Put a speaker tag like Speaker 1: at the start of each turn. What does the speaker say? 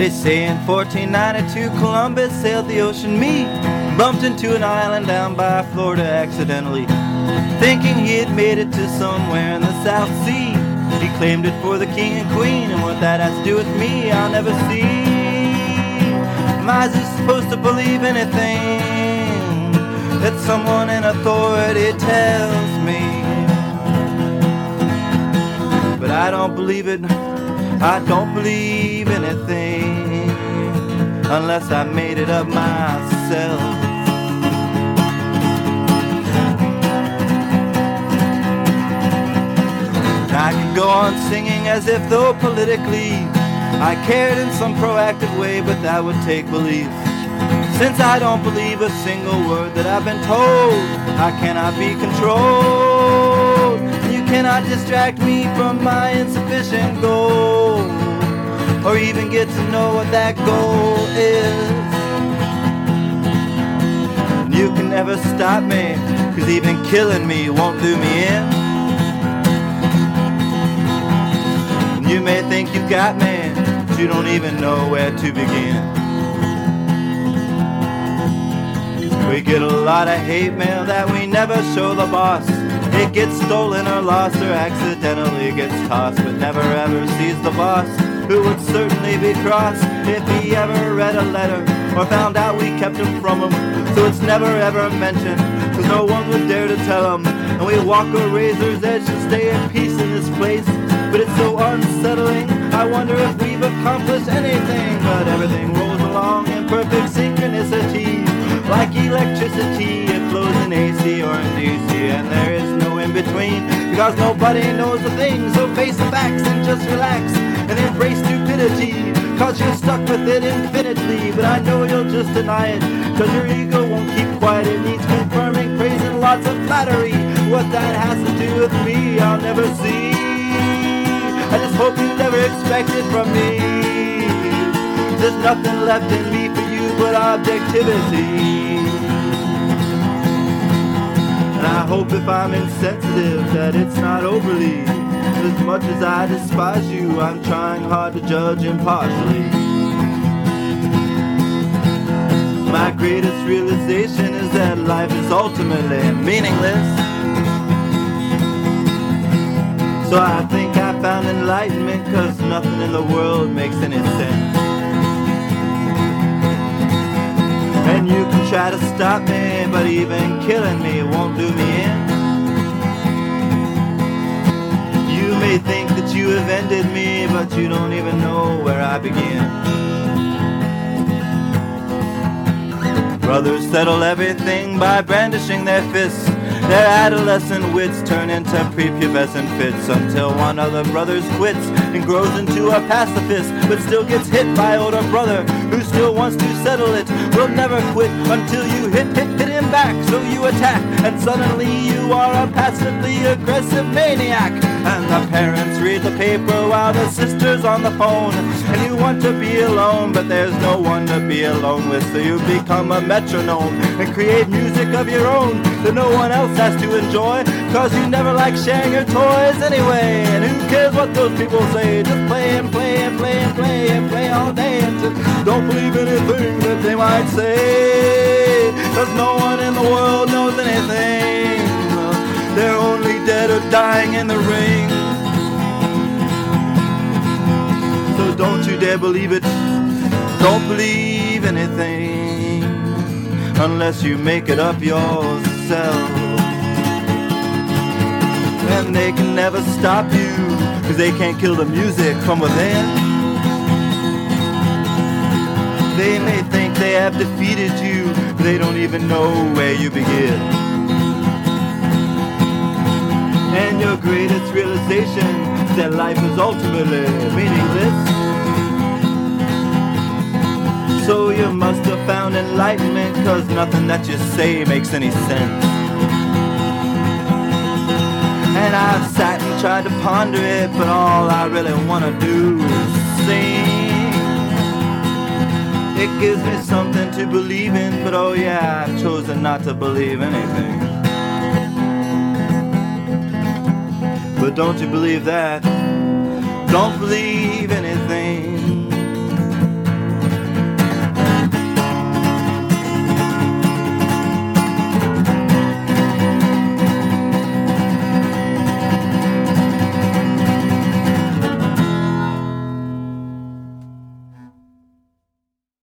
Speaker 1: They say in 1492 Columbus sailed the ocean meet, bumped into an island down by Florida accidentally, thinking he had made it to somewhere in the South Sea. He claimed it for the king and queen, and what that has to do with me, I'll never see. Just supposed to believe anything that someone in authority tells me? But I don't believe it, I don't believe anything unless I made it up myself. I could go on singing as if though politically I cared in some proactive way, but that would take belief. Since I don't believe a single word that I've been told, I cannot be controlled. You cannot distract me from my insufficient goal, or even get to know what that goal is. And You can never stop me, cause even killing me won't do me in. And You may think you got me, but you don't even know where to begin. We get a lot of hate mail that we never show the boss. It gets stolen or lost or accidentally gets tossed, but never ever sees the boss, who would certainly be cross if he ever read a letter or found out we kept him from him. So it's never ever mentioned, cause no one would dare to tell him. And we walk a razor's edge to stay in peace in this place but it's so unsettling. I wonder if we've accomplished anything, but everything rolls along in perfect synchronicity. Like electricity, it flows in AC or in DC, and there is between because nobody knows a thing. So face the facts and just relax and embrace stupidity. Cause you're stuck with it infinitely, but I know you'll just deny it. Cause your ego won't keep quiet, it needs confirming, praising, lots of flattery. What that has to do with me, I'll never see. I just hope you never expect it from me. There's nothing left in me for you but objectivity. And I hope if I'm insensitive that it's not overly. As much as I despise you, I'm trying hard to judge impartially. My greatest realization is that life is ultimately meaningless. So I think I found enlightenment cause nothing in the world makes any sense. And you can try to stop me, but even killing me won't do me in. You may think that you have ended me, but you don't even know where I begin. Brothers settle everything by brandishing their fists. Their adolescent wits turn into prepubescent fits until one of the brothers quits and grows into a pacifist, but still gets hit by older brother who still wants to settle it. Will never quit until you hit, hit, hit him back. So you attack, and suddenly you are a passively aggressive maniac. And the parents read the paper while the sister's on the phone. And you want to be alone, but there's no one to be alone with. So you become a metronome and create music of your own that no one else has to enjoy. Cause you never like sharing your toys anyway. And who cares what those people say? Just play and play and play and play and play all day. Just don't believe anything that they might say. Cause no one in the world knows anything. They're only dead or dying in the ring. So don't you dare believe it. Don't believe anything unless you make it up yourself. And they can never stop you, cause they can't kill the music from within. They may think they have defeated you, but they don't even know where you begin. And your greatest realization is that life is ultimately meaningless. So you must have found enlightenment, cause nothing that you say makes any sense. And I've sat and tried to ponder it, but all I really wanna do is sing. It gives me something to believe in, but oh yeah, I've chosen not to believe anything. But don't you believe that? Don't believe anything.